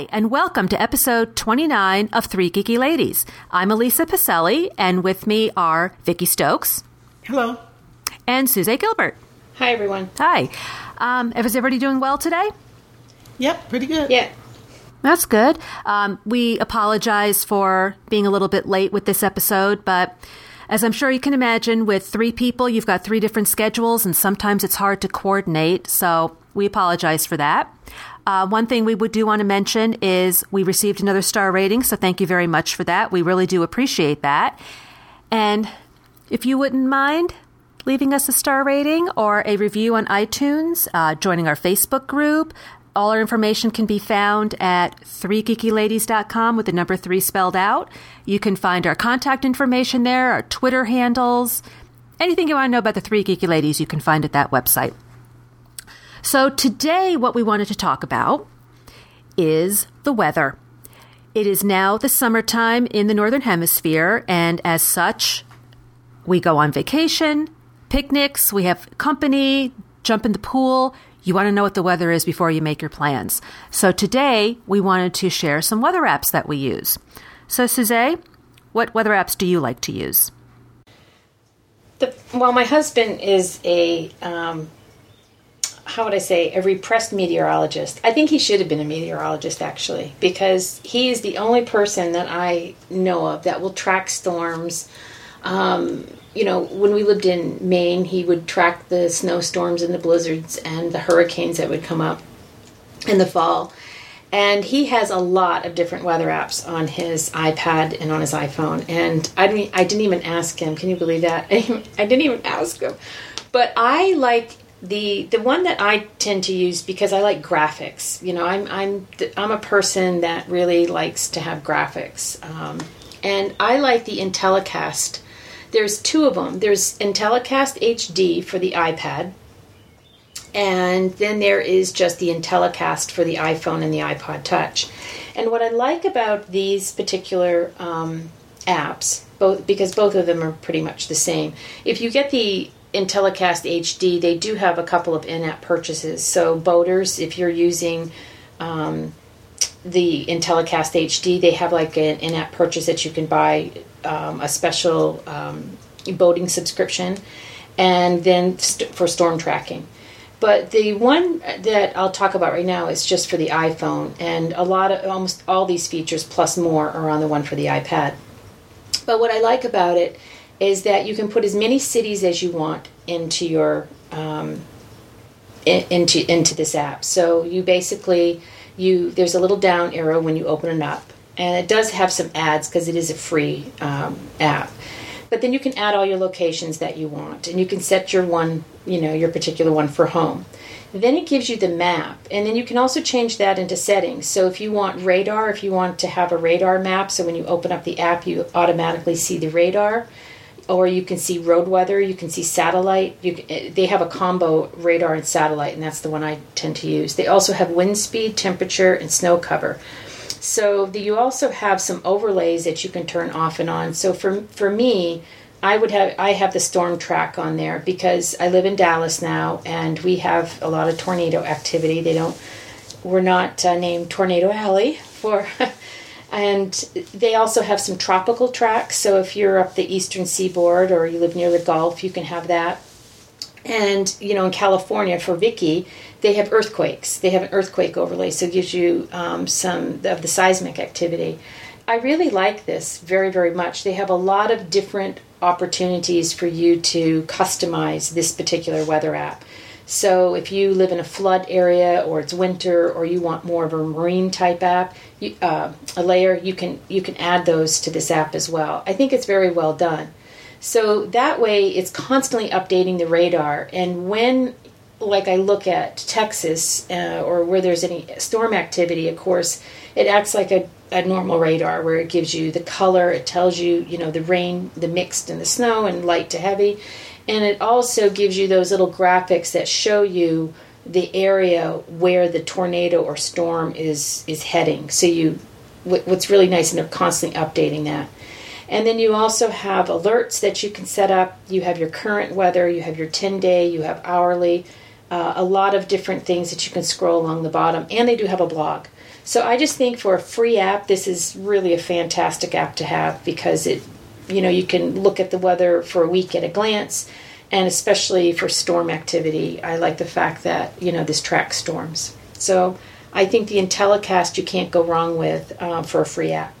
Hi, and welcome to episode 29 of Three Geeky Ladies. I'm Elisa Pacelli, and with me are Vicki Stokes Hello. and Suze Gilbert. Hi, everyone. Hi. Um, is everybody doing well today? Yep, pretty good. Yeah. That's good. Um, we apologize for being a little bit late with this episode, but as I'm sure you can imagine, with three people, you've got three different schedules, and sometimes it's hard to coordinate. So we apologize for that. Uh, one thing we would do want to mention is we received another star rating, so thank you very much for that. We really do appreciate that. And if you wouldn't mind leaving us a star rating or a review on iTunes, uh, joining our Facebook group, all our information can be found at 3geekyladies.com with the number 3 spelled out. You can find our contact information there, our Twitter handles. Anything you want to know about the 3 Geeky Ladies, you can find at that website. So, today, what we wanted to talk about is the weather. It is now the summertime in the Northern Hemisphere, and as such, we go on vacation, picnics, we have company, jump in the pool. You want to know what the weather is before you make your plans. So, today, we wanted to share some weather apps that we use. So, Suze, what weather apps do you like to use? The, well, my husband is a, um, how would I say, a repressed meteorologist. I think he should have been a meteorologist, actually, because he is the only person that I know of that will track storms. Um, you know, when we lived in Maine, he would track the snowstorms and the blizzards and the hurricanes that would come up in the fall. And he has a lot of different weather apps on his iPad and on his iPhone. And I didn't, I didn't even ask him. Can you believe that? I didn't even ask him. But I like the the one that I tend to use because I like graphics. You know, I'm I'm I'm a person that really likes to have graphics, um, and I like the IntelliCast. There's two of them. There's IntelliCast HD for the iPad, and then there is just the IntelliCast for the iPhone and the iPod Touch. And what I like about these particular um, apps, both because both of them are pretty much the same. If you get the IntelliCast HD, they do have a couple of in-app purchases. So boaters, if you're using um, the IntelliCast HD, they have like an in-app purchase that you can buy um, a special um, boating subscription, and then st- for storm tracking. But the one that I'll talk about right now is just for the iPhone, and a lot of almost all these features plus more are on the one for the iPad. But what I like about it is that you can put as many cities as you want into your um, in, into into this app. So you basically you there's a little down arrow when you open it up, and it does have some ads because it is a free um, app. But then you can add all your locations that you want, and you can set your one, you know, your particular one for home. Then it gives you the map, and then you can also change that into settings. So if you want radar, if you want to have a radar map, so when you open up the app, you automatically see the radar or you can see road weather, you can see satellite. You, they have a combo radar and satellite, and that's the one I tend to use. They also have wind speed, temperature, and snow cover. So the, you also have some overlays that you can turn off and on. So for for me, I would have I have the storm track on there because I live in Dallas now, and we have a lot of tornado activity. They don't. We're not uh, named Tornado Alley for. And they also have some tropical tracks. So if you're up the eastern seaboard or you live near the Gulf, you can have that. And you know, in California for Vicky, they have earthquakes. They have an earthquake overlay, so it gives you um, some of the seismic activity. I really like this very, very much. They have a lot of different opportunities for you to customize this particular weather app. So if you live in a flood area or it's winter or you want more of a marine type app, you, uh, a layer, you can you can add those to this app as well. I think it's very well done. So that way, it's constantly updating the radar. And when, like, I look at Texas uh, or where there's any storm activity, of course, it acts like a a normal radar where it gives you the color, it tells you, you know, the rain, the mixed and the snow and light to heavy. And it also gives you those little graphics that show you the area where the tornado or storm is is heading. So you what's really nice and they're constantly updating that. And then you also have alerts that you can set up. You have your current weather, you have your 10 day, you have hourly, uh, a lot of different things that you can scroll along the bottom. And they do have a blog. So I just think for a free app, this is really a fantastic app to have because it, you know, you can look at the weather for a week at a glance, and especially for storm activity, I like the fact that you know this tracks storms. So I think the Intellicast you can't go wrong with uh, for a free app.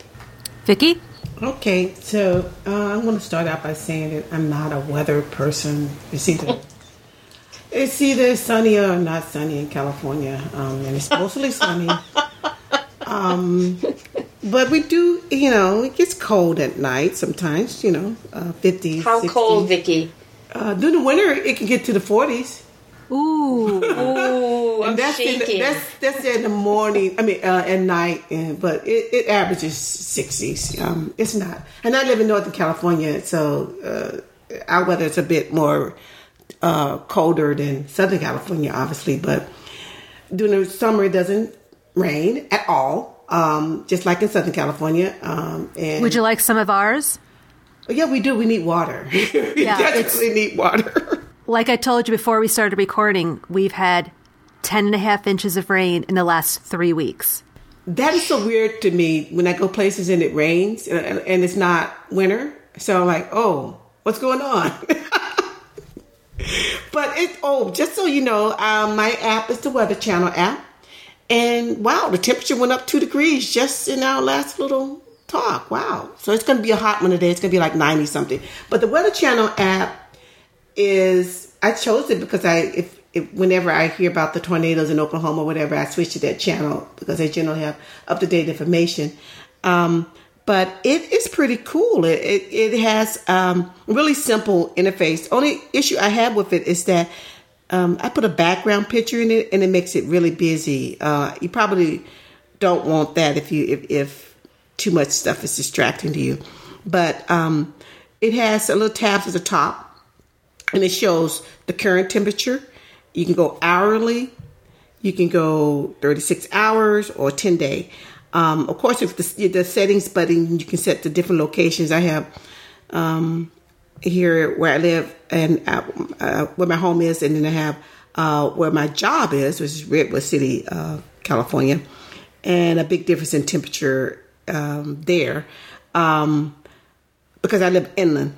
Vicki. Okay, so uh, I'm going to start out by saying that I'm not a weather person. It's either it's either sunny or not sunny in California, um, and it's mostly sunny. Um, but we do, you know, it gets cold at night sometimes, you know, uh, 50s. How 60s. cold, Vicky? Uh, during the winter, it can get to the 40s. Ooh. Ooh, I'm And that's in, shaking. the, that's that's in the morning. I mean, uh, at night, and, but it, it averages sixties. Um, it's not, and I live in Northern California, so uh, our weather is a bit more uh, colder than Southern California, obviously. But during the summer, it doesn't rain at all, um, just like in Southern California. Um, and Would you like some of ours? yeah, we do. We need water. we Yeah, it's- definitely need water. Like I told you before we started recording, we've had 10 and a half inches of rain in the last three weeks. That is so weird to me when I go places and it rains and, and it's not winter. So I'm like, oh, what's going on? but it, oh, just so you know, um, my app is the Weather Channel app. And wow, the temperature went up two degrees just in our last little talk. Wow. So it's going to be a hot one today. It's going to be like 90 something. But the Weather Channel app is I chose it because I if, if whenever I hear about the tornadoes in Oklahoma or whatever, I switch to that channel because they generally have up to date information. Um, but it is pretty cool. It it, it has um, really simple interface. Only issue I have with it is that um, I put a background picture in it and it makes it really busy. Uh, you probably don't want that if you if, if too much stuff is distracting to you. But um, it has a little tabs at the top and it shows the current temperature. You can go hourly, you can go 36 hours or 10 day. Um, of course, if the, the settings button, you can set the different locations. I have um, here where I live and uh, uh, where my home is, and then I have uh, where my job is, which is Redwood City, uh, California, and a big difference in temperature um, there um, because I live inland.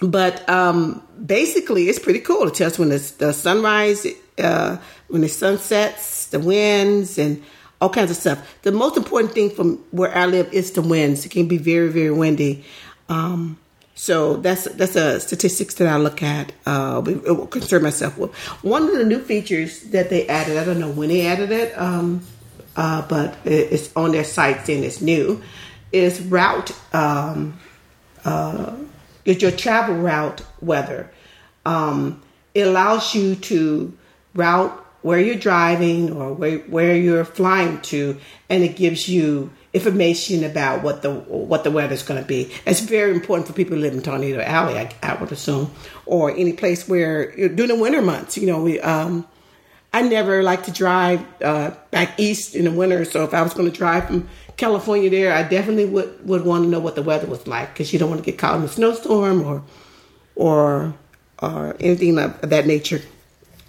But um, basically, it's pretty cool. It tells when the, the sunrise, uh, when the sun sets, the winds, and all kinds of stuff. The most important thing from where I live is the winds. It can be very, very windy. Um, so that's that's a statistics that I look at. Uh, concern myself with. One of the new features that they added, I don't know when they added it, um, uh, but it's on their site saying it's new, is route. Um, uh, is your travel route weather. Um, it allows you to route where you're driving or where, where you're flying to, and it gives you information about what the what the weather's going to be. It's very important for people who live in Tornado Alley, I, I would assume, or any place where during the winter months. You know, we um, I never like to drive uh, back east in the winter. So if I was going to drive from California there, I definitely would, would want to know what the weather was like because you don't want to get caught in a snowstorm or or or anything of that nature.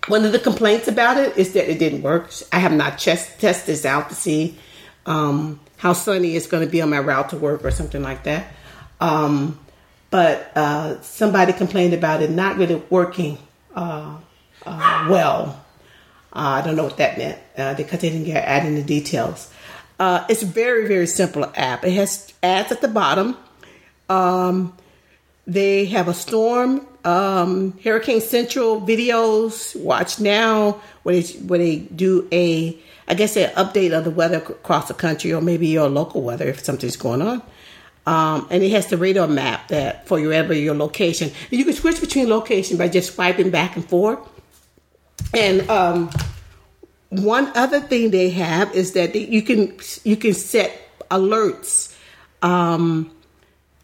One of the complaints about it is that it didn't work. I have not chest, tested this out to see um, how sunny it's going to be on my route to work or something like that. Um, but uh, somebody complained about it not really working uh, uh, well. Uh, I don't know what that meant uh, because they didn't get add in the details. Uh, it's a very very simple app. It has ads at the bottom. Um, they have a storm, um, Hurricane Central videos. Watch now, where they where they do a, I guess, an update of the weather across the country, or maybe your local weather if something's going on. Um, and it has the radar map that for your wherever your location. And you can switch between location by just swiping back and forth. And um, one other thing they have is that you can you can set alerts. Um,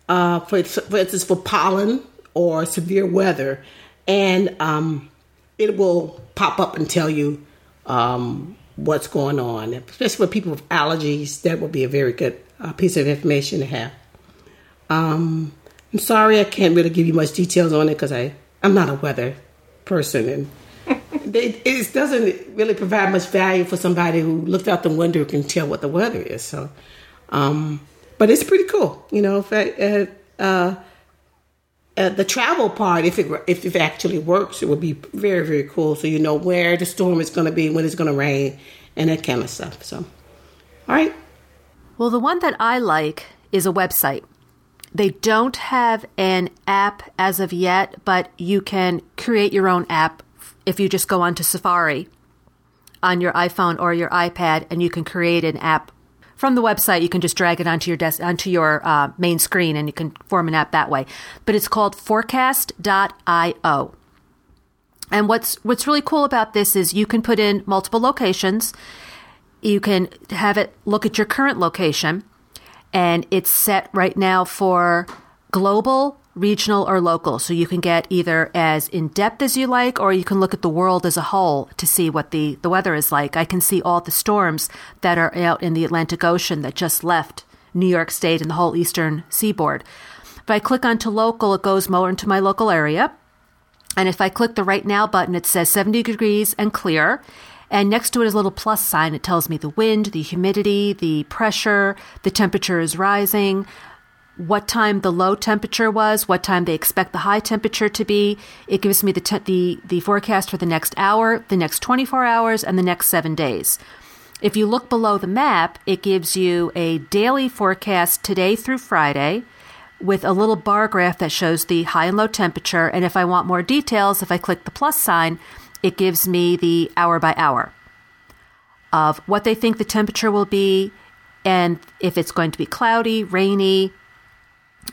uh, for, for instance, for pollen or severe weather, and um, it will pop up and tell you um, what's going on. Especially for people with allergies, that would be a very good uh, piece of information to have. Um, I'm sorry I can't really give you much details on it because I I'm not a weather person and. it, it doesn't really provide much value for somebody who looked out the window and can tell what the weather is. So, um, but it's pretty cool, you know. uh, uh, uh, the travel part, if it if it actually works, it would be very very cool. So you know where the storm is going to be, when it's going to rain, and that kind of stuff. So, all right. Well, the one that I like is a website. They don't have an app as of yet, but you can create your own app if you just go onto Safari on your iPhone or your iPad, and you can create an app from the website. You can just drag it onto your desk, onto your uh, main screen, and you can form an app that way. But it's called Forecast.io. And what's what's really cool about this is you can put in multiple locations. You can have it look at your current location, and it's set right now for global, regional, or local. So you can get either as in depth as you like, or you can look at the world as a whole to see what the, the weather is like. I can see all the storms that are out in the Atlantic Ocean that just left New York State and the whole eastern seaboard. If I click onto local, it goes more into my local area. And if I click the right now button, it says 70 degrees and clear. And next to it is a little plus sign. It tells me the wind, the humidity, the pressure, the temperature is rising, what time the low temperature was, what time they expect the high temperature to be. It gives me the, te- the, the forecast for the next hour, the next 24 hours, and the next seven days. If you look below the map, it gives you a daily forecast today through Friday with a little bar graph that shows the high and low temperature. And if I want more details, if I click the plus sign, it gives me the hour by hour of what they think the temperature will be and if it's going to be cloudy, rainy,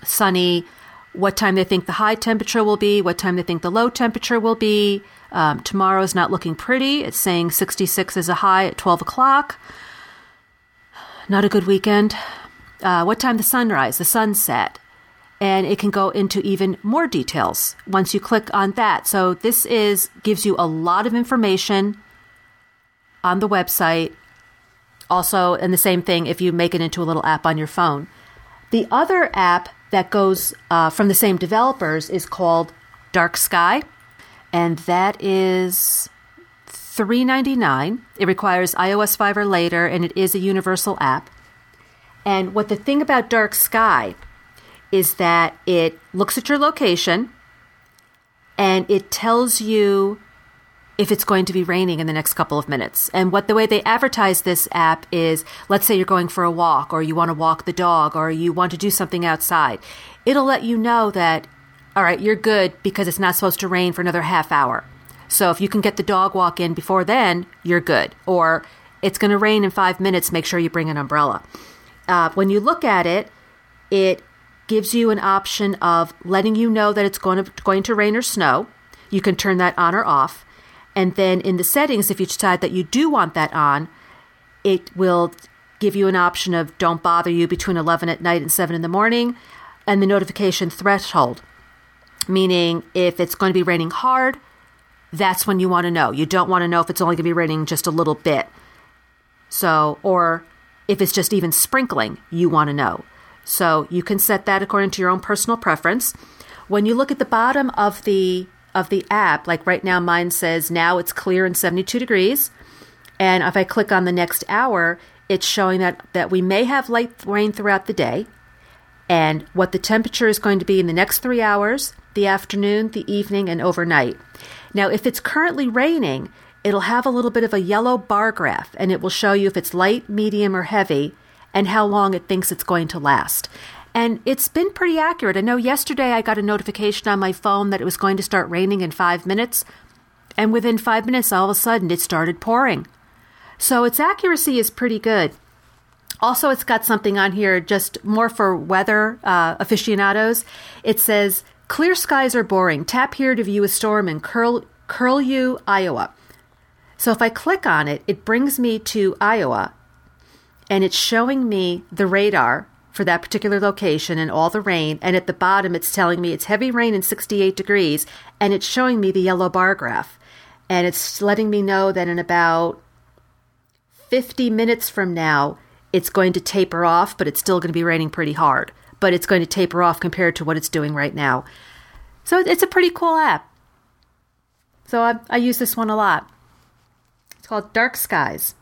sunny, what time they think the high temperature will be, what time they think the low temperature will be. Um, is not looking pretty. It's saying 66 is a high at 12 o'clock. Not a good weekend. Uh, what time the sunrise, the sunset, and it can go into even more details once you click on that. So this is gives you a lot of information on the website. Also, and the same thing if you make it into a little app on your phone. The other app that goes uh, from the same developers is called Dark Sky, and that is three ninety nine. It requires iOS five or later, and it is a universal app. And what the thing about Dark Sky is that it looks at your location and it tells you if it's going to be raining in the next couple of minutes. And what the way they advertise this app is let's say you're going for a walk or you want to walk the dog or you want to do something outside. It'll let you know that all right, you're good because it's not supposed to rain for another half hour. So if you can get the dog walk in before then, you're good. Or it's going to rain in 5 minutes, make sure you bring an umbrella. Uh, when you look at it, it gives you an option of letting you know that it's going to, going to rain or snow. You can turn that on or off. And then in the settings, if you decide that you do want that on, it will give you an option of don't bother you between 11 at night and 7 in the morning, and the notification threshold, meaning if it's going to be raining hard, that's when you want to know. You don't want to know if it's only going to be raining just a little bit. So, or if it's just even sprinkling, you want to know. So you can set that according to your own personal preference. When you look at the bottom of the of the app, like right now mine says now it's clear and 72 degrees. And if I click on the next hour, it's showing that, that we may have light rain throughout the day and what the temperature is going to be in the next three hours, the afternoon, the evening, and overnight. Now, if it's currently raining, it'll have a little bit of a yellow bar graph and it will show you if it's light, medium, or heavy and how long it thinks it's going to last. And it's been pretty accurate. I know yesterday I got a notification on my phone that it was going to start raining in five minutes. And within five minutes, all of a sudden, it started pouring. So its accuracy is pretty good. Also, it's got something on here just more for weather uh, aficionados. It says, Clear skies are boring. Tap here to view a storm in Curl- Curlew, Iowa. So if I click on it, it brings me to Iowa and it's showing me the radar for that particular location and all the rain. And at the bottom, it's telling me it's heavy rain and 68 degrees, and it's showing me the yellow bar graph. And it's letting me know that in about 50 minutes from now, it's going to taper off, but it's still going to be raining pretty hard. But it's going to taper off compared to what it's doing right now. So it's a pretty cool app. So I, I use this one a lot. It's called Dark Skies.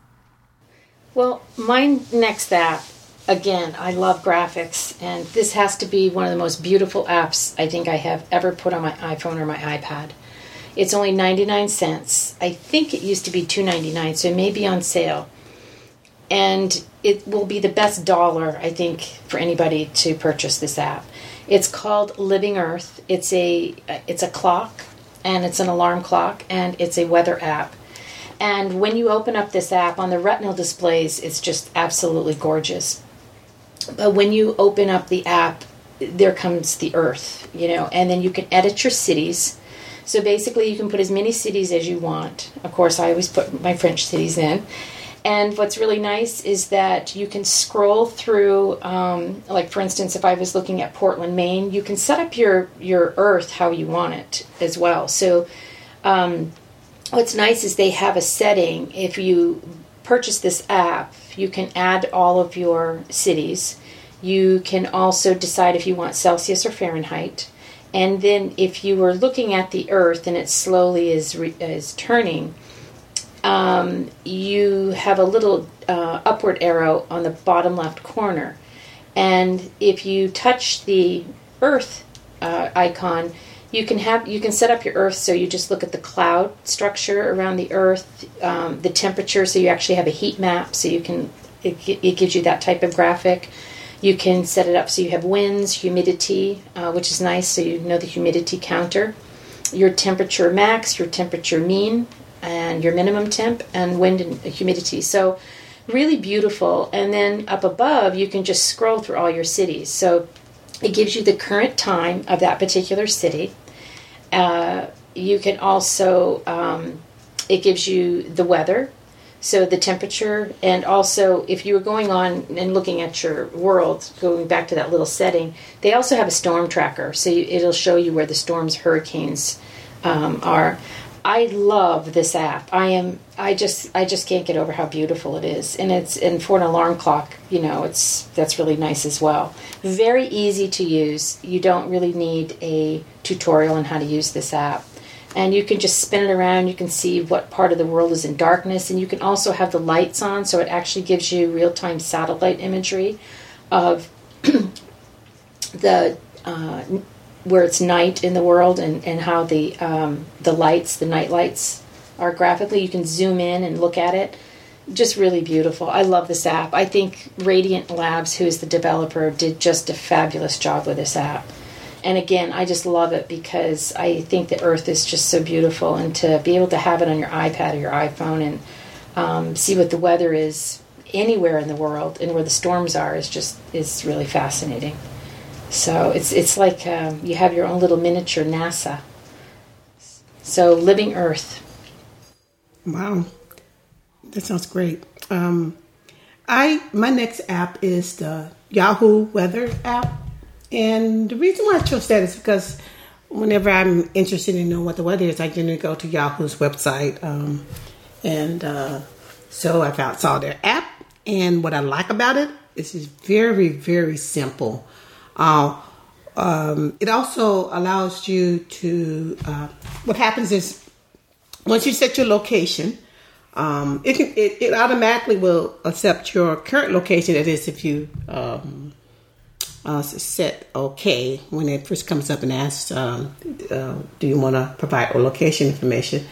Well, my next app, again, I love graphics, and this has to be one of the most beautiful apps I think I have ever put on my iPhone or my iPad. It's only 99 cents. I think it used to be 2.99, so it may be on sale. And it will be the best dollar, I think, for anybody to purchase this app. It's called Living Earth. It's a it's a clock and it's an alarm clock and it's a weather app. And when you open up this app on the retinal displays, it's just absolutely gorgeous. But when you open up the app, there comes the earth, you know, and then you can edit your cities. So basically, you can put as many cities as you want. Of course, I always put my French cities in. And what's really nice is that you can scroll through, um, like for instance, if I was looking at Portland, Maine, you can set up your your Earth how you want it as well. So, um, what's nice is they have a setting. If you purchase this app, you can add all of your cities. You can also decide if you want Celsius or Fahrenheit. And then, if you were looking at the Earth and it slowly is re- is turning um, you have a little uh, upward arrow on the bottom left corner. And if you touch the Earth uh, icon, you can have you can set up your Earth so you just look at the cloud structure around the Earth, um, the temperature, so you actually have a heat map, so you can it, it gives you that type of graphic. You can set it up so you have winds, humidity, uh, which is nice, so you know the humidity counter. Your temperature max, your temperature mean, and your minimum temp and wind and humidity. So really beautiful. And then up above, you can just scroll through all your cities. So it gives you the current time of that particular city. Uh, you can also, um, it gives you the weather, so the temperature, and also if you were going on and looking at your world, going back to that little setting, they also have a storm tracker, so you, it'll show you where the storms, hurricanes um, are. I love this app. I am I just I just can't get over how beautiful it is. And it's and for an alarm clock, you know, it's that's really nice as well. Very easy to use. You don't really need a tutorial on how to use this app. And you can just spin it around, you can see what part of the world is in darkness and you can also have the lights on so it actually gives you real-time satellite imagery of the uh, where it's night in the world and, and how the um, the lights, the night lights, are graphically. You can zoom in and look at it. Just really beautiful. I love this app. I think Radiant Labs, who is the developer, did just a fabulous job with this app. And again, I just love it because I think the Earth is just so beautiful, and to be able to have it on your iPad or your iPhone and um, see what the weather is anywhere in the world and where the storms are is just is really fascinating. So it's it's like um, you have your own little miniature NASA. So living Earth. Wow, that sounds great. Um, I my next app is the Yahoo Weather app, and the reason why I chose that is because whenever I'm interested in knowing what the weather is, I generally go to Yahoo's website, um, and uh, so I found saw their app, and what I like about it is it's very very simple. Uh, um, it also allows you to. Uh, what happens is once you set your location, um, it can it, it, automatically will accept your current location. That is, if you um, uh, set OK when it first comes up and asks, um, uh, "Do you want to provide or location information?"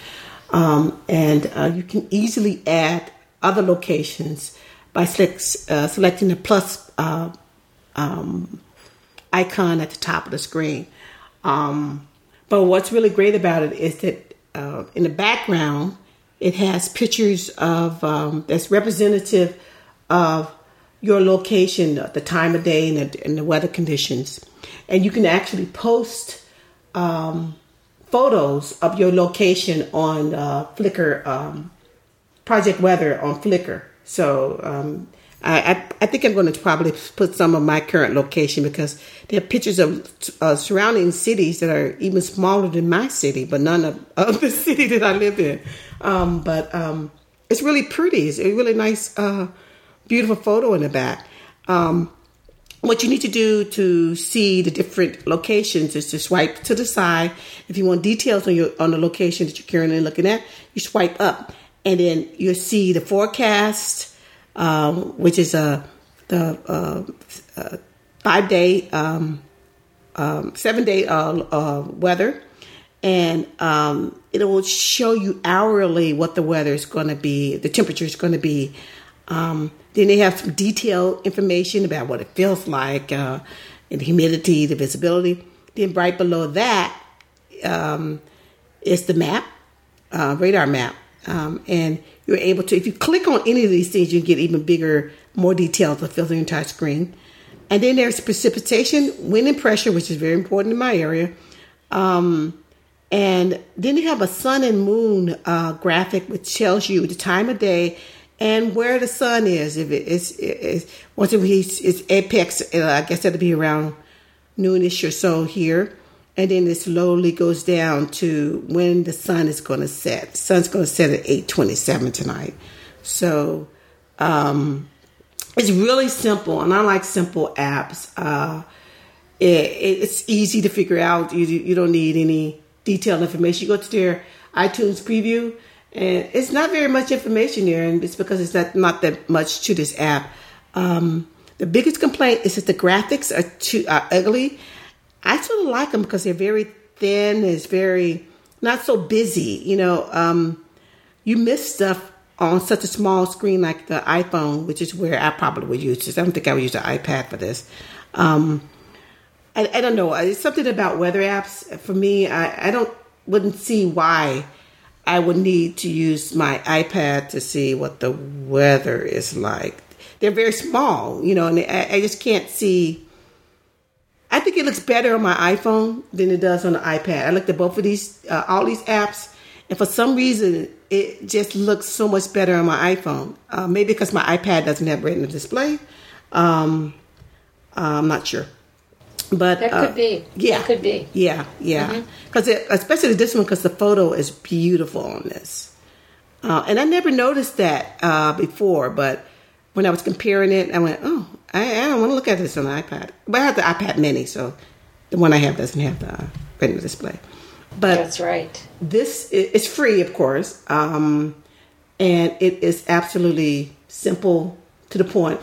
Um, and uh, you can easily add other locations by select, uh, selecting the plus uh, um, icon at the top of the screen. Um, but what's really great about it is that uh, in the background, it has pictures of um, that's representative of your location, the time of day, and the, and the weather conditions. And you can actually post um, photos of your location on uh, Flickr, um, Project Weather on Flickr. So um, I, I, I think I'm going to probably put some of my current location because there are pictures of uh, surrounding cities that are even smaller than my city, but none of, of the city that I live in. Um, but um, it's really pretty. It's a really nice, uh, beautiful photo in the back. Um, what you need to do to see the different locations is to swipe to the side. If you want details on your on the location that you're currently looking at, you swipe up, and then you'll see the forecast um, which is a the uh, uh, five day, um, um, seven day uh, uh weather, and um, it will show you hourly what the weather is going to be, the temperature is going to be. Um, then they have some detailed information about what it feels like, uh, and the humidity, the visibility. Then right below that um, is the map, radar map, and you're able to, if you click on any of these things, you get even bigger, more details to fill the entire screen. And then there's precipitation, wind and pressure, which is very important in my area. Um, and then you have a sun and moon uh, graphic, which tells you the time of day and where the sun is. If it is, once it it's apex, I guess that'll be around noonish or so here and then it slowly goes down to when the sun is going to set. Sun's going to set at 8:27 tonight. So um, it's really simple, and I like simple apps. Uh, it, it's easy to figure out. You, you don't need any detailed information. You go to their iTunes preview, and it's not very much information there, and it's because it's not, not that much to this app. Um, the biggest complaint is that the graphics are too are ugly I sort of like them because they're very thin. It's very not so busy. You know, um, you miss stuff on such a small screen like the iPhone, which is where I probably would use this. I don't think I would use an iPad for this. Um, I, I, don't know. It's something about weather apps for me. I, I don't wouldn't see why I would need to use my iPad to see what the weather is like. They're very small, you know, and I, I just can't see I think it looks better on my iPhone than it does on the iPad. I looked at both of these, uh, all these apps, and for some reason, it just looks so much better on my iPhone. Uh, maybe because my iPad doesn't have retina display. Um, uh, I'm not sure. But that could uh, be. Yeah, that could be. Yeah, yeah. Because mm-hmm. especially this one, because the photo is beautiful on this. Uh, and I never noticed that uh, before, but when I was comparing it, I went, "Oh, I, I don't want to look at this on the iPad. But I have the iPad Mini, so the one I have doesn't have the Retina display. But that's right. This is free, of course, um, and it is absolutely simple to the point.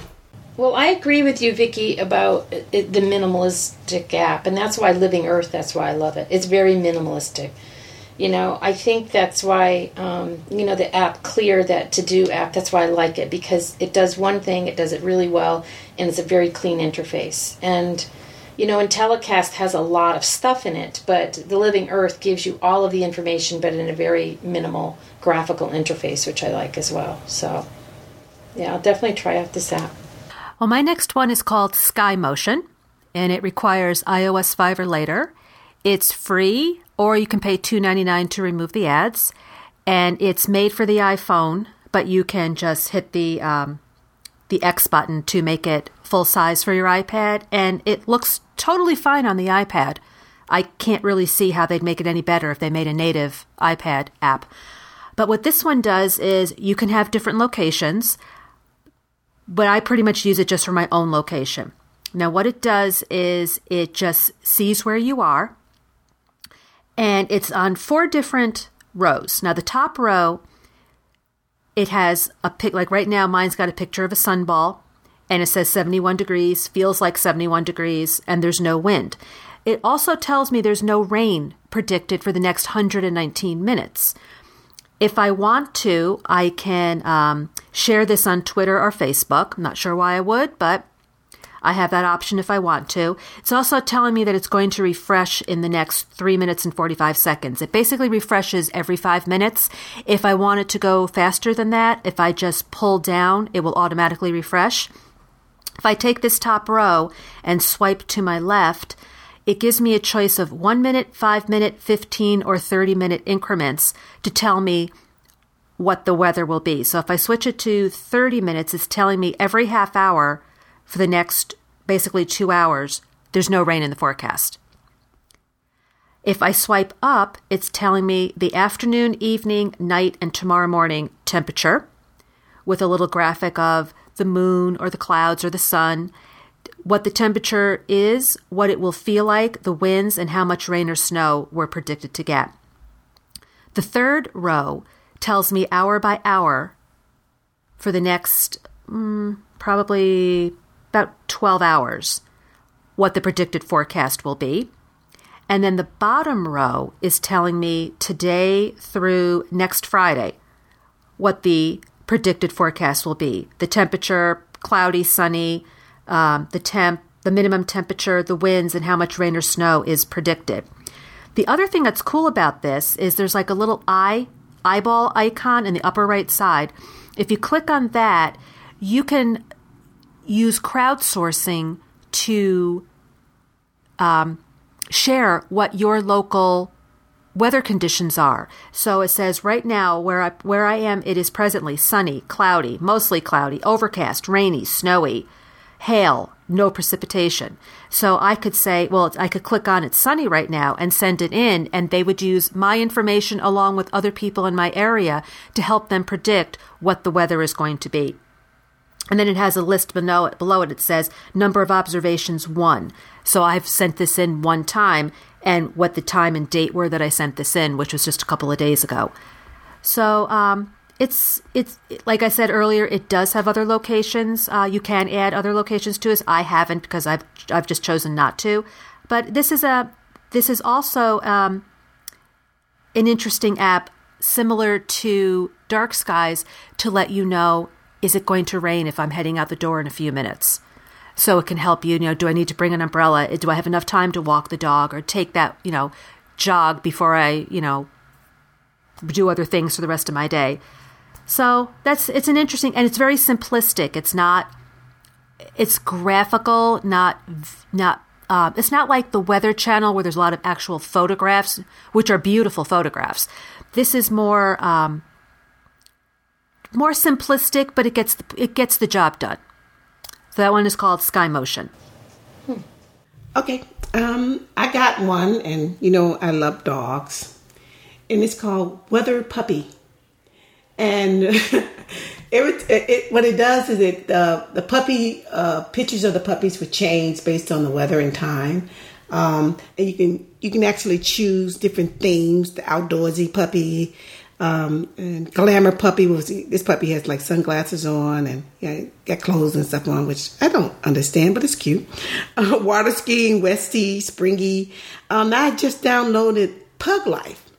Well, I agree with you, Vicki, about it, the minimalistic app, and that's why Living Earth. That's why I love it. It's very minimalistic you know i think that's why um, you know the app clear that to do app that's why i like it because it does one thing it does it really well and it's a very clean interface. And you know IntelliCast has a lot of stuff in it but the living earth gives you all of the information but in a very minimal graphical interface which i like as well. So yeah i'll definitely try out this app. Well my next one is called sky motion and it requires ios 5 or later it's free or you can pay $2.99 to remove the ads. And it's made for the iPhone, but you can just hit the um, the X button to make it full size for your iPad, and it looks totally fine on the iPad. I can't really see how they'd make it any better if they made a native iPad app. But what this one does is you can have different locations, but I pretty much use it just for my own location. Now, what it does is it just sees where you are and it's on four different rows. Now, the top row, it has a pic, like right now, mine's got a picture of a sunball, and it says 71 degrees, feels like 71 degrees, and there's no wind. It also tells me there's no rain predicted for the next 119 minutes. If I want to, I can um, share this on Twitter or Facebook. I'm not sure why I would, but I have that option if I want to. It's also telling me that it's going to refresh in the next 3 minutes and 45 seconds. It basically refreshes every 5 minutes. If I want it to go faster than that, if I just pull down, it will automatically refresh. If I take this top row and swipe to my left, it gives me a choice of 1 minute, 5 minute, 15, or 30 minute increments to tell me what the weather will be. So if I switch it to 30 minutes, it's telling me every half hour for the next basically two hours, there's no rain in the forecast. If I swipe up, it's telling me the afternoon, evening, night, and tomorrow morning temperature with a little graphic of the moon or the clouds or the sun, what the temperature is, what it will feel like, the winds, and how much rain or snow we're predicted to get. The third row tells me hour by hour for the next mm, probably about 12 hours what the predicted forecast will be. And then the bottom row is telling me today through next Friday what the predicted forecast will be. The temperature, cloudy, sunny, um, the temp, the minimum temperature, the winds, and how much rain or snow is predicted. The other thing that's cool about this is there's like a little eye eyeball icon in the upper right side. If you click on that, you can use crowdsourcing to um, share what your local weather conditions are. So it says right now where I where I am it is presently sunny, cloudy, mostly cloudy, overcast, rainy, snowy, hail, no precipitation. So I could say, well, I could click on it's sunny right now and send it in and they would use my information along with other people in my area to help them predict what the weather is going to be. And then it has a list below it. Below it, it says number of observations one. So I've sent this in one time, and what the time and date were that I sent this in, which was just a couple of days ago. So um, it's it's like I said earlier, it does have other locations. Uh, you can add other locations to us. I haven't because I've I've just chosen not to. But this is a this is also um, an interesting app similar to Dark Skies to let you know is it going to rain if I'm heading out the door in a few minutes? So it can help you, you know, do I need to bring an umbrella? Do I have enough time to walk the dog or take that, you know, jog before I, you know, do other things for the rest of my day? So that's it's an interesting and it's very simplistic. It's not it's graphical, not not uh, it's not like the Weather Channel where there's a lot of actual photographs, which are beautiful photographs. This is more um, more simplistic, but it gets the, it gets the job done. So that one is called Sky Motion. Hmm. Okay, um, I got one, and you know I love dogs, and it's called Weather Puppy, and it, it, what it does is it uh, the puppy uh, pictures of the puppies would change based on the weather and time. Um, and you can you can actually choose different themes. The outdoorsy puppy, um, and glamour puppy was this puppy has like sunglasses on and yeah, got clothes and stuff on, which I don't understand, but it's cute. Uh, water skiing, Westie, Springy. Um, I just downloaded Pug Life.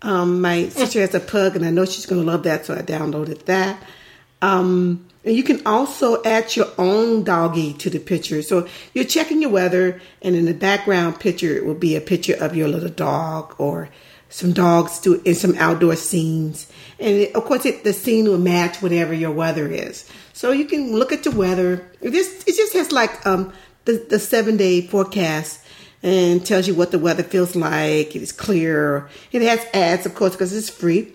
Um, my sister has a pug, and I know she's going to love that, so I downloaded that. Um, and you can also add your own doggy to the picture. So you're checking your weather, and in the background picture, it will be a picture of your little dog or some dogs do in some outdoor scenes. And it, of course, it, the scene will match whatever your weather is. So you can look at your weather. It just, it just has like um, the, the seven day forecast and tells you what the weather feels like. It is clear. It has ads, of course, because it's free.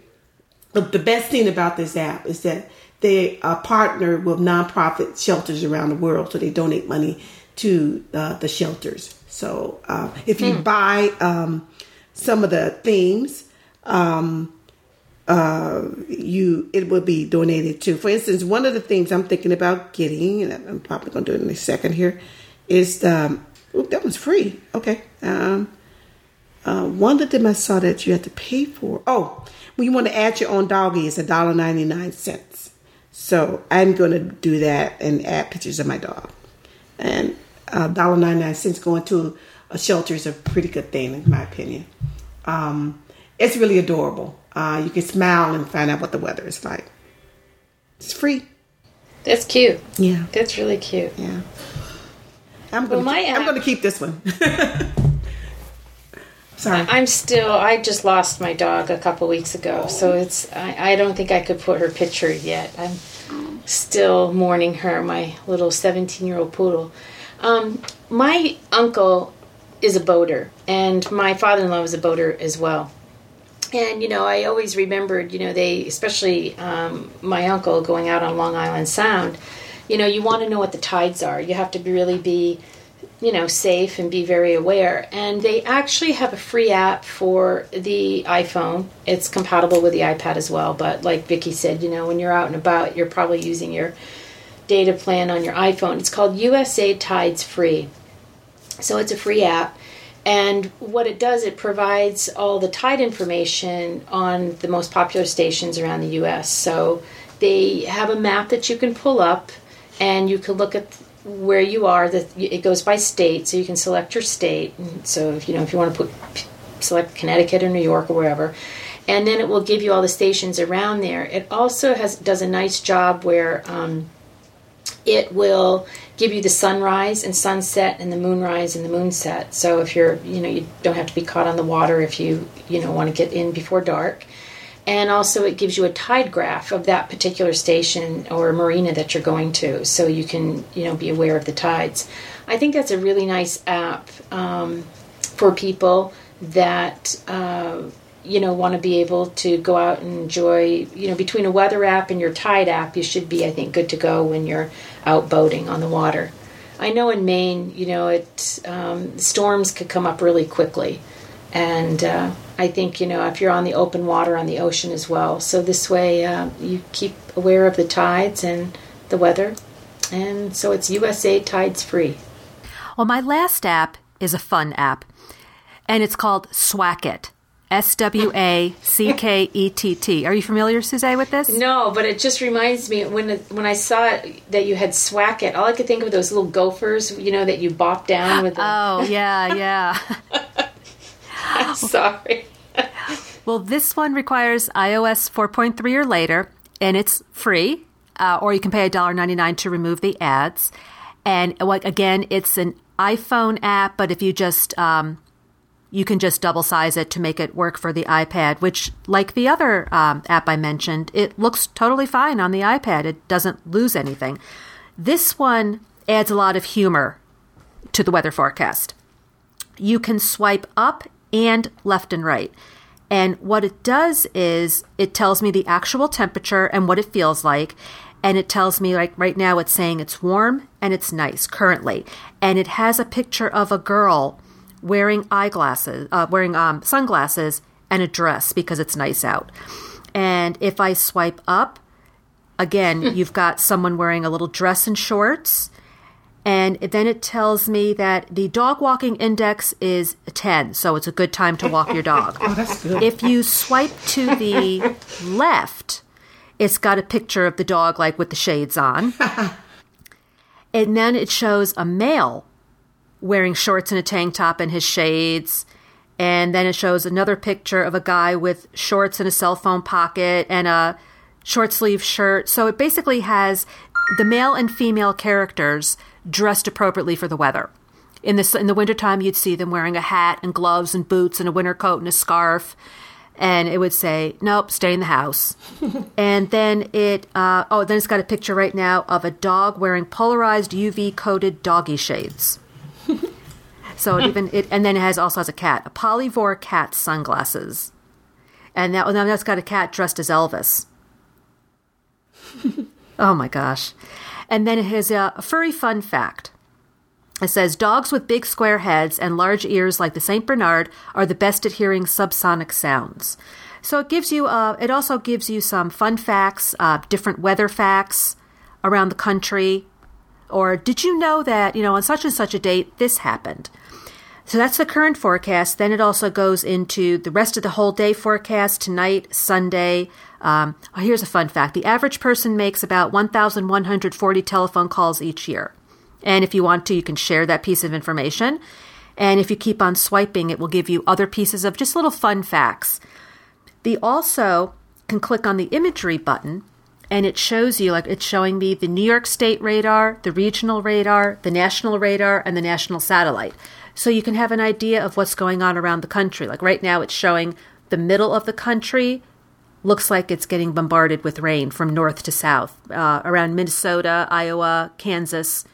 But the best thing about this app is that they are partnered with nonprofit shelters around the world, so they donate money to uh, the shelters. So uh, if you hmm. buy um, some of the themes um, uh, you it will be donated to. For instance, one of the things I'm thinking about getting, and I'm probably going to do it in a second here, is the, that was free. Okay. Um, uh, one of them I saw that you had to pay for. Oh, when you want to add your own doggy, it's a dollar ninety nine cents. So I'm going to do that and add pictures of my dog. And uh, dollar ninety nine cents going to a shelter is a pretty good thing, in my opinion. Um, it's really adorable. Uh, you can smile and find out what the weather is like. It's free. That's cute. Yeah, that's really cute. Yeah. I'm gonna. Well, keep, I'm going to keep this one. Sorry. I'm still. I just lost my dog a couple weeks ago, so it's. I, I don't think I could put her picture yet. I'm still mourning her, my little 17 year old poodle. Um, my uncle is a boater, and my father in law was a boater as well. and you know i always remembered you know they especially um, my uncle going out on long island sound you know you want to know what the tides are. You have to be, really be you know safe and be very aware. And they actually have a free app for the iphone. It's compatible with the ipad as well but like vicki said you know when you're out and about you're probably using your data plan on your iphone. It's called usa tides free so it's a free app and what it does, it provides all the tide information on the most popular stations around the US. So they have a map that you can pull up and you can look at where you are. It goes by state, so you can select your state. So if you know if you want to put select Connecticut or New York or wherever, and then it will give you all the stations around there. It also has does a nice job where um, it will give you the sunrise and sunset and the moonrise and the moonset. So if you're, you know, you don't have to be caught on the water if you, you know, want to get in before dark. And also it gives you a tide graph of that particular station or marina that you're going to, so you can, you know, be aware of the tides. I think that's a really nice app um, for people that. Uh, you know want to be able to go out and enjoy you know between a weather app and your tide app you should be i think good to go when you're out boating on the water. I know in maine you know it um, storms could come up really quickly. And uh, i think you know if you're on the open water on the ocean as well. So this way uh, you keep aware of the tides and the weather. And so it's usa tides free. Well my last app is a fun app and it's called Swackett S W A C K E T T. Are you familiar, Suzanne, with this? No, but it just reminds me when when I saw it, that you had Swackett. All I could think of those little gophers, you know, that you bop down with. The... Oh yeah, yeah. I'm sorry. well, this one requires iOS 4.3 or later, and it's free. Uh, or you can pay $1.99 to remove the ads. And again, it's an iPhone app, but if you just um, you can just double size it to make it work for the iPad, which, like the other um, app I mentioned, it looks totally fine on the iPad. It doesn't lose anything. This one adds a lot of humor to the weather forecast. You can swipe up and left and right. And what it does is it tells me the actual temperature and what it feels like. And it tells me, like right now, it's saying it's warm and it's nice currently. And it has a picture of a girl wearing eyeglasses, uh, wearing um, sunglasses, and a dress because it's nice out. And if I swipe up, again, hmm. you've got someone wearing a little dress and shorts. And then it tells me that the dog walking index is 10, so it's a good time to walk your dog. oh, that's good. If you swipe to the left, it's got a picture of the dog, like with the shades on. and then it shows a male wearing shorts and a tank top and his shades. And then it shows another picture of a guy with shorts and a cell phone pocket and a short sleeve shirt. So it basically has the male and female characters dressed appropriately for the weather. In the in the wintertime, you'd see them wearing a hat and gloves and boots and a winter coat and a scarf. And it would say, nope, stay in the house. and then it, uh, oh, then it's got a picture right now of a dog wearing polarized UV coated doggy shades. So it even it, and then it has also has a cat, a polyvore cat sunglasses, and that now that's got a cat dressed as Elvis. oh my gosh! And then it has a, a furry fun fact. It says dogs with big square heads and large ears like the Saint Bernard are the best at hearing subsonic sounds. So it gives you, uh, it also gives you some fun facts, uh, different weather facts around the country, or did you know that, you know, on such and such a date, this happened? So that's the current forecast. Then it also goes into the rest of the whole day forecast tonight, Sunday. Um, oh, here's a fun fact the average person makes about 1,140 telephone calls each year. And if you want to, you can share that piece of information. And if you keep on swiping, it will give you other pieces of just little fun facts. The also can click on the imagery button and it shows you like it's showing me the New York State radar, the regional radar, the national radar, and the national satellite. So you can have an idea of what's going on around the country. Like right now, it's showing the middle of the country looks like it's getting bombarded with rain from north to south. Uh, around Minnesota, Iowa, Kansas,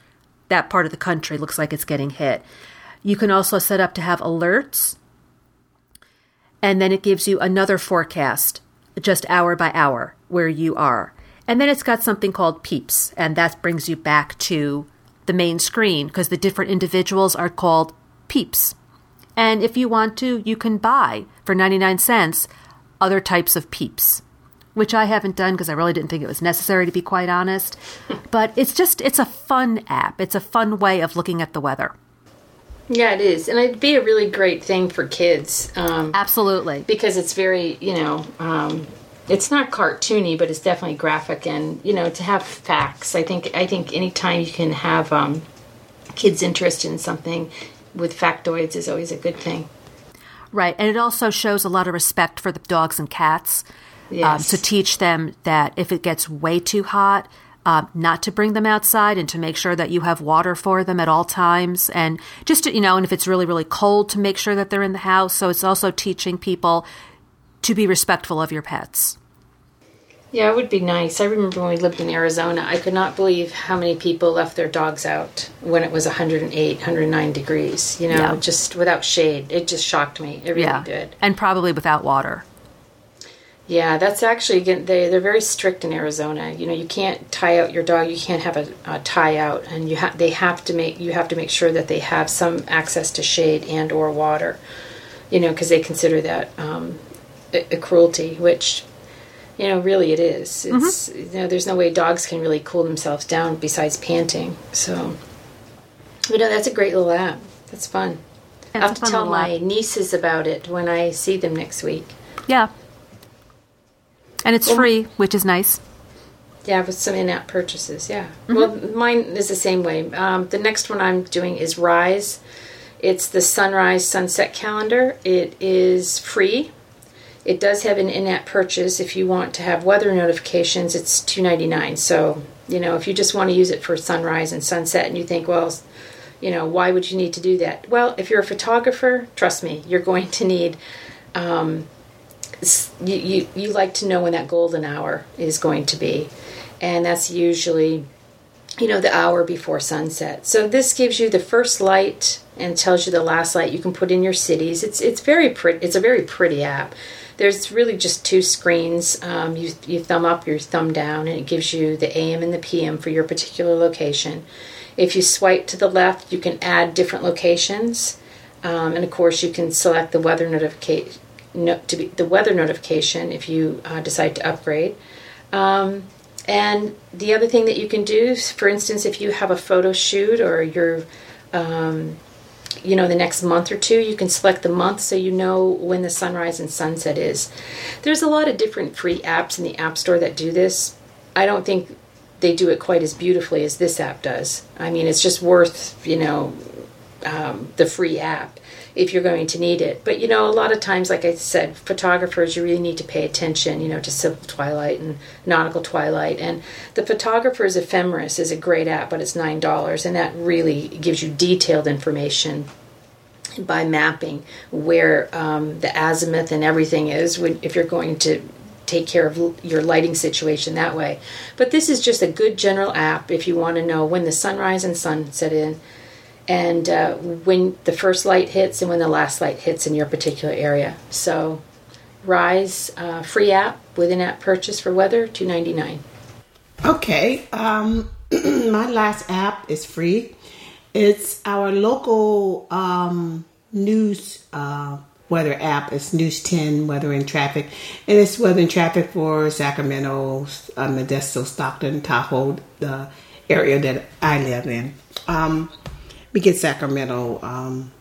that part of the country looks like it's getting hit. You can also set up to have alerts and then it gives you another forecast just hour by hour where you are. And then it's got something called peeps, and that brings you back to the main screen because the different individuals are called peeps. And if you want to, you can buy for 99 cents other types of peeps, which I haven't done because I really didn't think it was necessary to be quite honest. but it's just, it's a fun app. It's a fun way of looking at the weather. Yeah, it is, and it'd be a really great thing for kids. Um, Absolutely, because it's very, you know, um, it's not cartoony, but it's definitely graphic, and you know, to have facts. I think I think anytime you can have um, kids interested in something with factoids is always a good thing. Right, and it also shows a lot of respect for the dogs and cats. Um, to teach them that if it gets way too hot, um, not to bring them outside and to make sure that you have water for them at all times. And just, to, you know, and if it's really, really cold, to make sure that they're in the house. So it's also teaching people to be respectful of your pets. Yeah, it would be nice. I remember when we lived in Arizona, I could not believe how many people left their dogs out when it was 108, 109 degrees, you know, Yeah. just without shade. It just shocked me. It really yeah. did. And probably without water. Yeah, that's actually again they they're very strict in Arizona. You know, you can't tie out your dog. You can't have a, a tie out, and you have they have to make you have to make sure that they have some access to shade and or water. You know, because they consider that um, a, a cruelty, which you know really it is. It's you know there's no way dogs can really cool themselves down besides panting. So, you know that's a great little app. That's fun. I'll have to tell my app. nieces about it when I see them next week. Yeah. And it's free, which is nice. Yeah, with some in-app purchases. Yeah. Mm-hmm. Well, mine is the same way. Um, the next one I'm doing is Rise. It's the sunrise sunset calendar. It is free. It does have an in-app purchase if you want to have weather notifications. It's two ninety nine. So you know if you just want to use it for sunrise and sunset, and you think, well, you know, why would you need to do that? Well, if you're a photographer, trust me, you're going to need um, you, you, you like to know when that golden hour is going to be. And that's usually, you know, the hour before sunset. So this gives you the first light and tells you the last light you can put in your cities. It's it's very pretty. It's a very pretty app. There's really just two screens. Um, you you thumb up, you thumb down, and it gives you the AM and the PM for your particular location. If you swipe to the left, you can add different locations, um, and of course you can select the weather notification no, to be the weather notification if you uh, decide to upgrade. Um, and the other thing that you can do, for instance, if you have a photo shoot or you're, um, you know, the next month or two, you can select the month so you know when the sunrise and sunset is. There's a lot of different free apps in the App Store that do this. I don't think they do it quite as beautifully as this app does. I mean, it's just worth, you know, um, the free app if you're going to need it. But you know, a lot of times, like I said, photographers, you really need to pay attention, you know, to Civil Twilight and Nautical Twilight. And the Photographer's Ephemeris is a great app, but it's nine dollars, and that really gives you detailed information by mapping where um, the azimuth and everything is when, if you're going to take care of your lighting situation that way. But this is just a good general app if you want to know when the sunrise and sunset in and uh, when the first light hits and when the last light hits in your particular area. So, Rise uh, free app with in-app purchase for weather two ninety nine. Okay. Um, my last app is free. It's our local um, news uh, weather app. It's News 10 Weather and Traffic. And it's weather and traffic for Sacramento, uh, Modesto, Stockton, Tahoe, the area that I live in. Um, we get Sacramento um,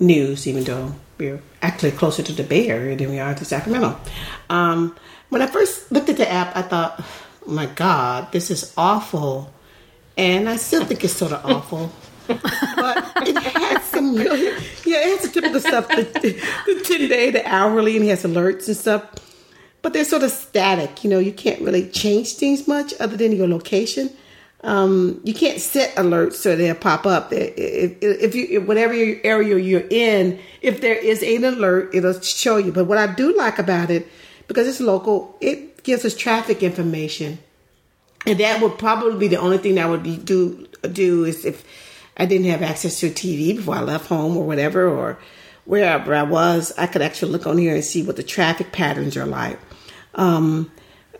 news, even though we're actually closer to the Bay Area than we are to Sacramento. Um, when I first looked at the app, I thought, oh my God, this is awful. And I still think it's sort of awful. but it has some really, yeah, it has the typical stuff, the, the 10 day, the hourly, and it has alerts and stuff. But they're sort of static. You know, you can't really change things much other than your location um, you can't set alerts so they'll pop up. If, if you, whatever area you're in, if there is an alert, it'll show you. But what I do like about it, because it's local, it gives us traffic information, and that would probably be the only thing that would be do do is if I didn't have access to a TV before I left home or whatever, or wherever I was, I could actually look on here and see what the traffic patterns are like. Um,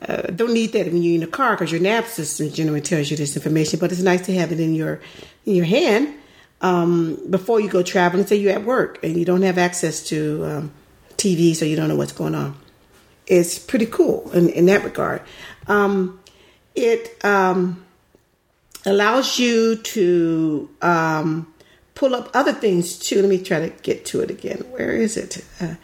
uh, don't need that when you're in the car because your nav system generally tells you this information, but it's nice to have it in your in your hand um, before you go traveling. Say you're at work and you don't have access to um, TV, so you don't know what's going on. It's pretty cool in, in that regard. Um, it um, allows you to um, pull up other things too. Let me try to get to it again. Where is it? Uh,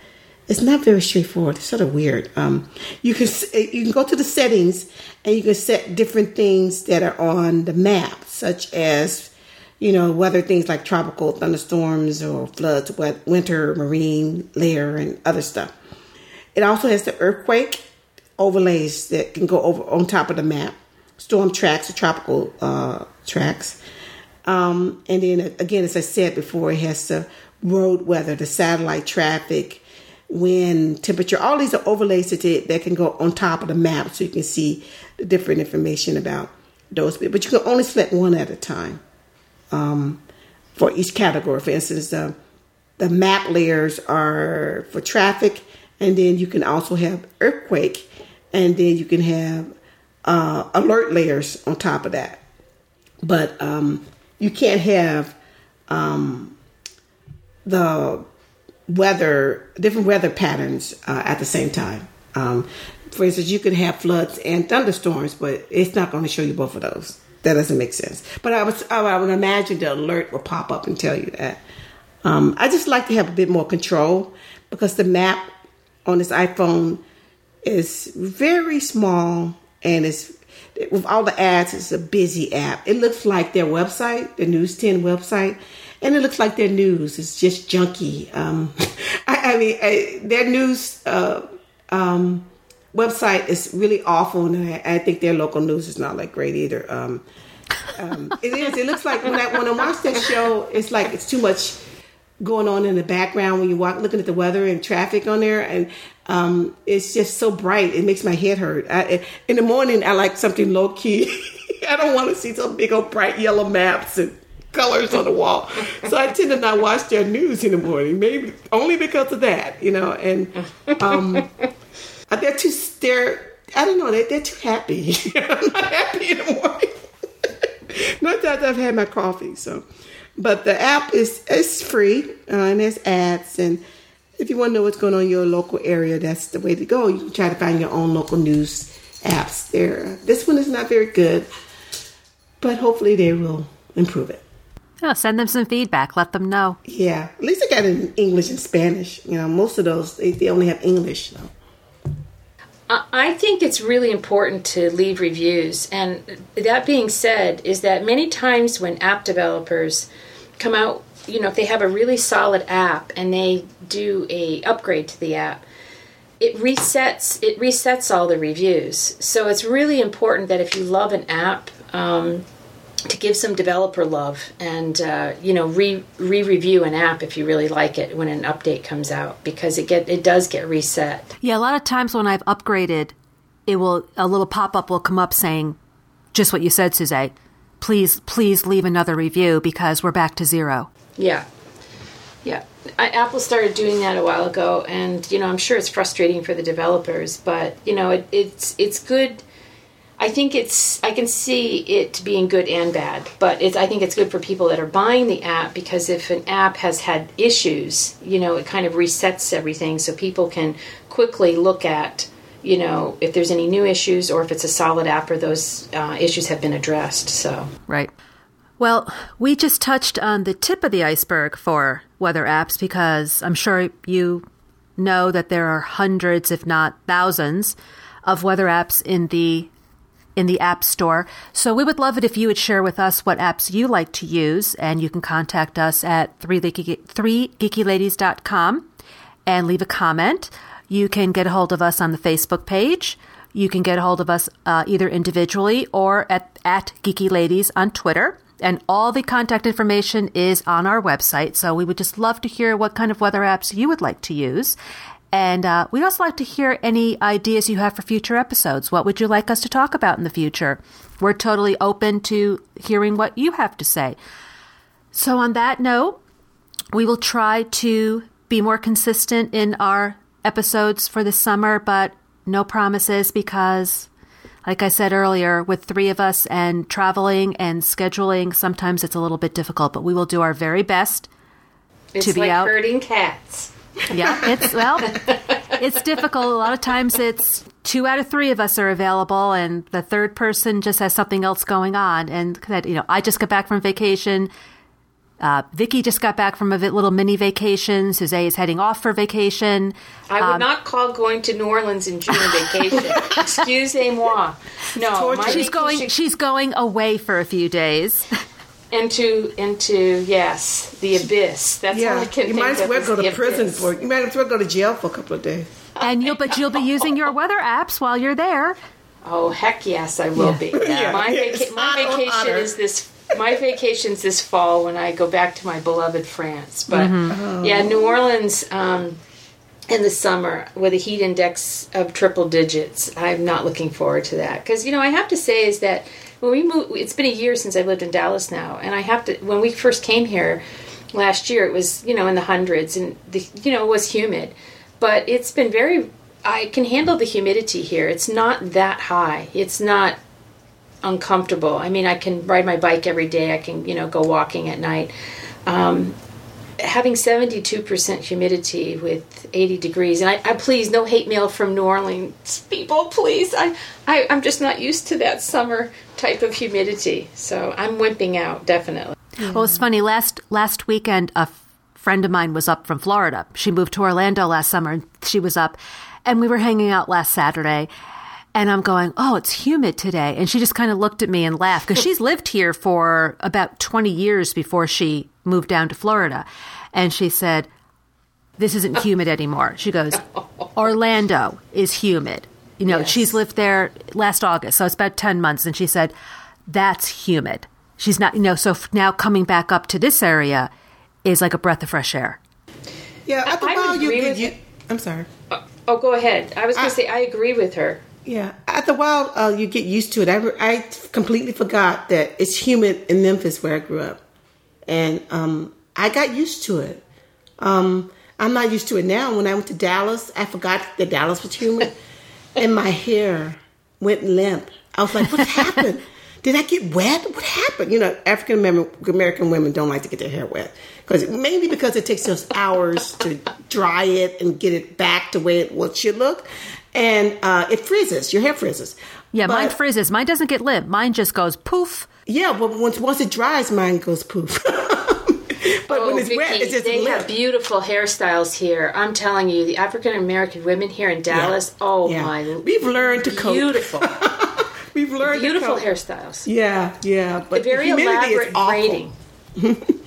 it's not very straightforward. It's sort of weird. Um, you can you can go to the settings and you can set different things that are on the map, such as you know weather things like tropical thunderstorms or floods, winter marine layer, and other stuff. It also has the earthquake overlays that can go over on top of the map, storm tracks or tropical uh, tracks. Um, and then again, as I said before, it has the road weather, the satellite traffic, wind, temperature. All these are overlays that, that can go on top of the map so you can see the different information about those. But you can only select one at a time um, for each category. For instance, the, the map layers are for traffic, and then you can also have earthquake, and then you can have uh, alert layers on top of that. But um, you can't have um, the weather, different weather patterns uh, at the same time. Um, for instance, you can have floods and thunderstorms, but it's not going to show you both of those. That doesn't make sense. But I was, I would imagine the alert will pop up and tell you that. Um, I just like to have a bit more control because the map on this iPhone is very small and it's with all the ads. It's a busy app. It looks like their website, the News 10 website, and it looks like their news is just junky. Um, I, I, mean, I, their news uh, um, website is really awful, and I, I, think their local news is not like great either. Um, um it is. It looks like when I when I watch that show, it's like it's too much going on in the background when you walk looking at the weather and traffic on there and um, it's just so bright it makes my head hurt I, in the morning i like something low key i don't want to see some big old bright yellow maps and colors on the wall. So I tend to not watch their news in the morning, maybe only because of that, you know. And um, they're too they're I don't know they they're too happy. I'm not happy in the morning. not that I've had my coffee, so. But the app is is free uh, and there's ads and if you want to know what's going on in your local area, that's the way to go. You can try to find your own local news apps there. This one is not very good, but hopefully they will improve it. Yeah, send them some feedback. Let them know. Yeah, at least I got it in English and Spanish. You know, most of those they, they only have English. So. I think it's really important to leave reviews. And that being said, is that many times when app developers come out, you know, if they have a really solid app and they do a upgrade to the app, it resets it resets all the reviews. So it's really important that if you love an app, um, to give some developer love and uh, you know re re review an app if you really like it when an update comes out because it get it does get reset. Yeah, a lot of times when I've upgraded, it will a little pop up will come up saying just what you said, Suzette. Please, please leave another review because we're back to zero. Yeah, yeah. I, Apple started doing that a while ago, and you know I'm sure it's frustrating for the developers, but you know it, it's it's good I think it's I can see it being good and bad, but it's I think it's good for people that are buying the app because if an app has had issues, you know, it kind of resets everything so people can quickly look at, you know, if there's any new issues or if it's a solid app or those uh, issues have been addressed. So right. Well, we just touched on the tip of the iceberg for weather apps because I'm sure you know that there are hundreds, if not thousands, of weather apps in the in the App Store. So we would love it if you would share with us what apps you like to use, and you can contact us at 3geekyladies.com and leave a comment. You can get a hold of us on the Facebook page. You can get a hold of us uh, either individually or at, at Geeky Ladies on Twitter. And all the contact information is on our website. So we would just love to hear what kind of weather apps you would like to use. And uh, we'd also like to hear any ideas you have for future episodes. What would you like us to talk about in the future? We're totally open to hearing what you have to say. So, on that note, we will try to be more consistent in our episodes for this summer, but no promises because, like I said earlier, with three of us and traveling and scheduling, sometimes it's a little bit difficult, but we will do our very best It's to be like out. herding cats. Yeah, it's well, it's difficult. A lot of times it's two out of three of us are available, and the third person just has something else going on. And that you know, I just got back from vacation. Uh, Vicky just got back from a little mini vacation. Suzanne is heading off for vacation. I Um, would not call going to New Orleans in June a vacation. Excusez-moi. No, torture. my She's going. She's going away for a few days. into into yes, the abyss. That's all I Yeah, can you think might as well go to the prison abyss. for. You might as well go to jail for a couple of days. And you'll, but you'll be using your weather apps while you're there. Oh heck yes, I will be. Yeah. My, Yes. vaca- my vacation is this. My vacation's this fall when I go back to my beloved France. But Mm-hmm. yeah, New Orleans um, in the summer with a heat index of triple digits. I'm not looking forward to that because you know I have to say is that when we moved, it's been a year since I've lived in Dallas now, and I have to. When we first came here last year, it was you know in the hundreds, and the you know it was humid, but it's been very. I can handle the humidity here. It's not that high. It's not uncomfortable. I mean, I can ride my bike every day. I can, you know, go walking at night. Um, having 72% humidity with 80 degrees, and I, I please, no hate mail from New Orleans people, please. I, I, I'm just not used to that summer type of humidity. So I'm wimping out, definitely. Well, it's funny. Last last weekend, a f- friend of mine was up from Florida. She moved to Orlando last summer, and she was up, and we were hanging out last Saturday. And I'm going, oh, it's humid today. And she just kind of looked at me and laughed because she's lived here for about 20 years before she moved down to Florida. And she said, this isn't humid anymore. She goes, Orlando is humid. You know, Yes. she's lived there last August, so it's about 10 months. And she said, that's humid. She's not, you know, so f- now coming back up to this area is like a breath of fresh air. Yeah, after a I would while you, agree you, with you it. I'm sorry. Oh, go ahead. I was going to say, I agree with her. Yeah, at the while uh, you get used to it. I, I completely forgot that it's humid in Memphis where I grew up, and um, I got used to it. Um, I'm not used to it now. When I went to Dallas, I forgot that Dallas was humid, and my hair went limp. I was like, "What happened? Did I get wet? What happened?" You know, African American women don't like to get their hair wet because mainly because it takes us hours to dry it and get it back to where it what should look, and uh, it frizzes. Your hair frizzes. Yeah, mine But- frizzes. Mine doesn't get limp. Mine just goes poof. Yeah, but once once it dries, mine goes poof. but Oh, when it's Vicky, wet, it's just they limp. have beautiful hairstyles here. I'm telling you, the African American women here in Dallas. Oh Yeah. my! We've learned to cope. beautiful, We've learned to beautiful hairstyles. Yeah, yeah, but very humidity is elaborate awful. braiding.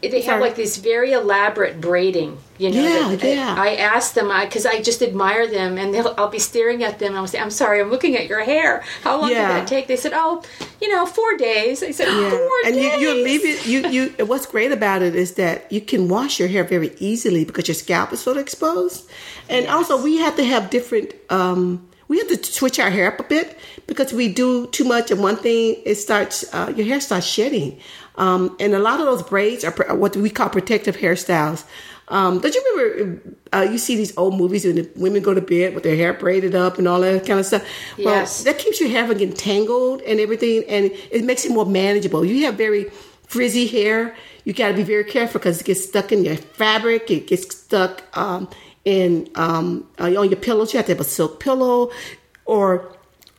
they have like this very elaborate braiding. You know, Yeah, that- yeah. I ask them because I, just admire them, and they'll, I'll be staring at them. and I'll say, "I'm sorry, I'm looking at your hair. How long Yeah. did that take?" They said, "Oh, you know, four days." I said, Yeah. four and days." you, you leave it. You you. What's great about it is that you can wash your hair very easily because your scalp is sort of exposed, and also we have to have different. um we have to switch our hair up a bit because we do too much of one thing. It starts uh, your hair starts shedding, um, and a lot of those braids are pr- what we call protective hairstyles. Um, don't you remember? Uh, you see these old movies when the women go to bed with their hair braided up and all that kind of stuff. Well, Yes. that keeps your hair from getting tangled and everything, and it makes it more manageable. You have very frizzy hair. You got to be very careful because it gets stuck in your fabric. It gets stuck um, in um, on your pillows. You have to have a silk pillow or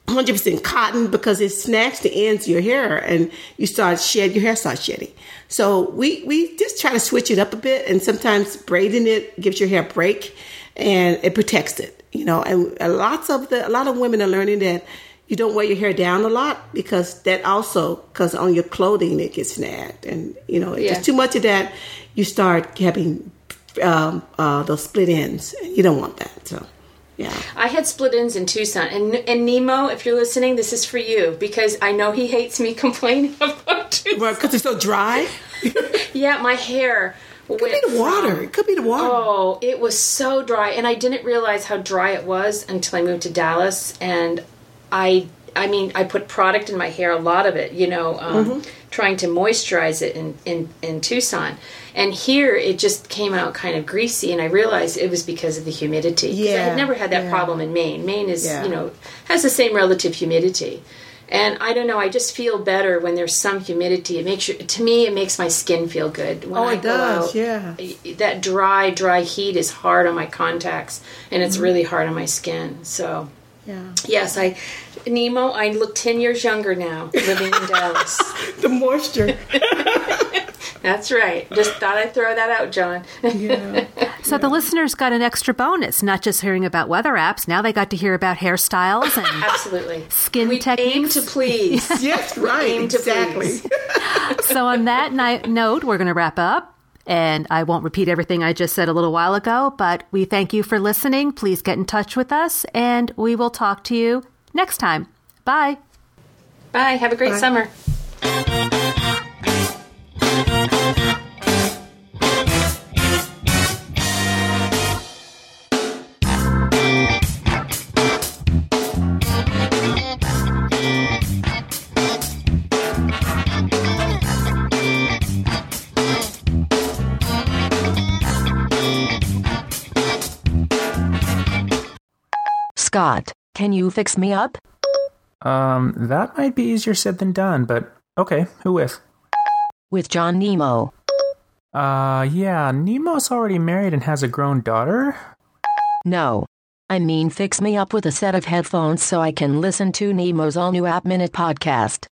100% cotton because it snags the ends of your hair and you start shed your hair starts shedding so we we just try to switch it up a bit and sometimes braiding it gives your hair a break and it protects it you know and lots of the a lot of women are learning that you don't wear your hair down a lot because that also because on your clothing it gets snagged and you know it's Yeah. just too much of that you start having um, uh, those split ends you don't want that so yeah I had split ends in Tucson, and and Nemo, if you're listening, this is for you because I know he hates me complaining about Tucson. well because it's so dry Yeah, my hair. Could be the water. It could be the water. Oh, it was so dry, and I didn't realize how dry it was until I moved to Dallas, and I I mean, I put product in my hair, a lot of it, you know, um, Mm-hmm. trying to moisturize it in, in, in Tucson. And here it just came out kind of greasy, and I realized it was because of the humidity. 'Cause I had never had that yeah. problem in Maine. Maine is, Yeah. you know, has the same relative humidity. And I don't know, I just feel better when there's some humidity. It makes you, to me, it makes my skin feel good. When Oh, it go does, out, yeah. That dry, dry heat is hard on my contacts, and Mm-hmm. it's really hard on my skin. So, Yeah. Yes, I Nemo. I look ten years younger now, living in Dallas. The moisture. That's right. Just thought I'd throw that out, John. Yeah. So the listeners got an extra bonus, not just hearing about weather apps. Now they got to hear about hairstyles and Absolutely. Skin we techniques. aim to please. yes, right. aim to exactly. please. so on that ni- note, we're going to wrap up. And I won't repeat everything I just said a little while ago, but we thank you for listening. Please get in touch with us, and we will talk to you next time. Bye. Bye. Have a great Bye. summer. Scott, can you fix me up? Um, that might be easier said than done, but okay, who with? With John Nemo. Uh, yeah, Nemo's already married and has a grown daughter. No. I mean, fix me up with a set of headphones so I can listen to Nemo's all new App Minute podcast.